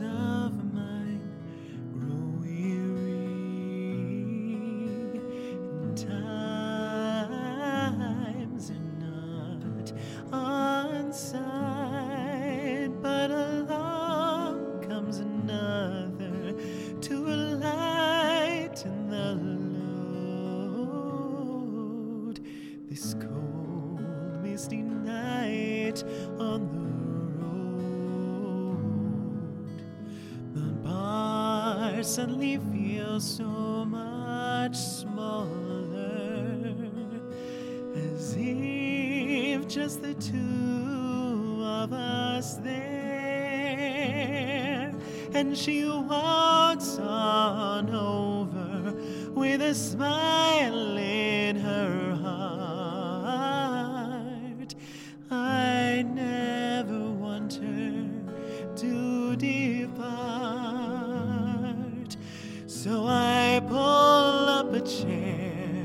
desire. Suddenly feels so much smaller, as if just the two of us there. And she walks on over with a smile in her chair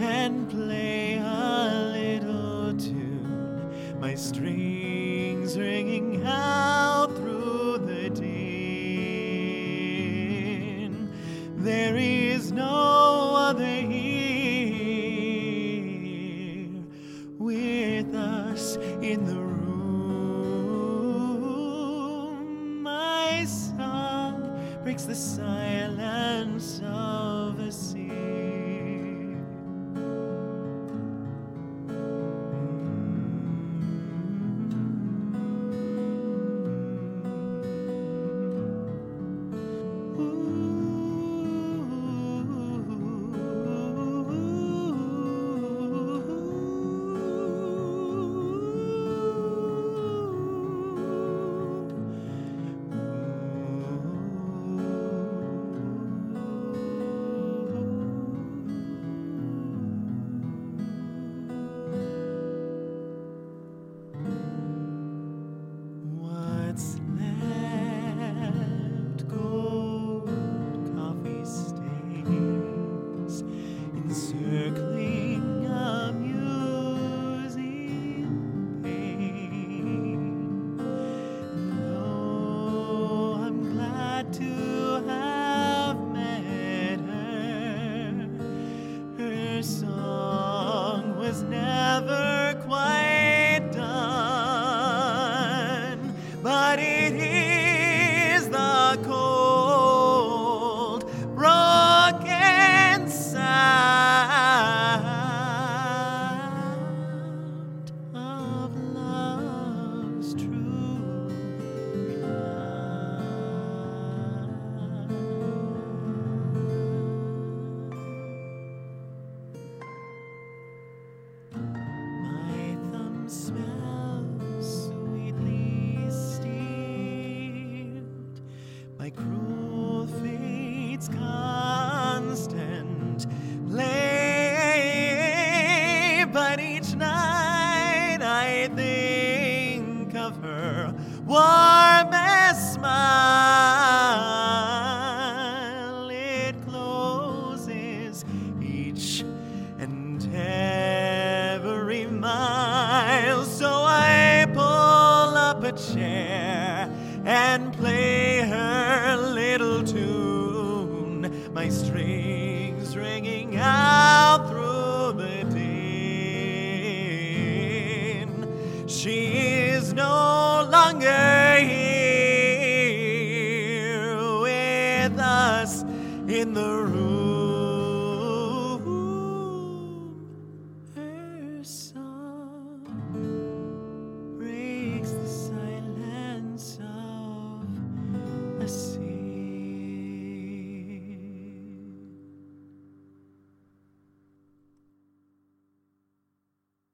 and play a little tune, my strings ringing out through the din. There is no other here with us in the room. My song breaks the silence encircling warmest smile. It closes each and every mile. So I pull up a chair and play her little tune. My strings ringing out through the din. She is no longer here with us in the room.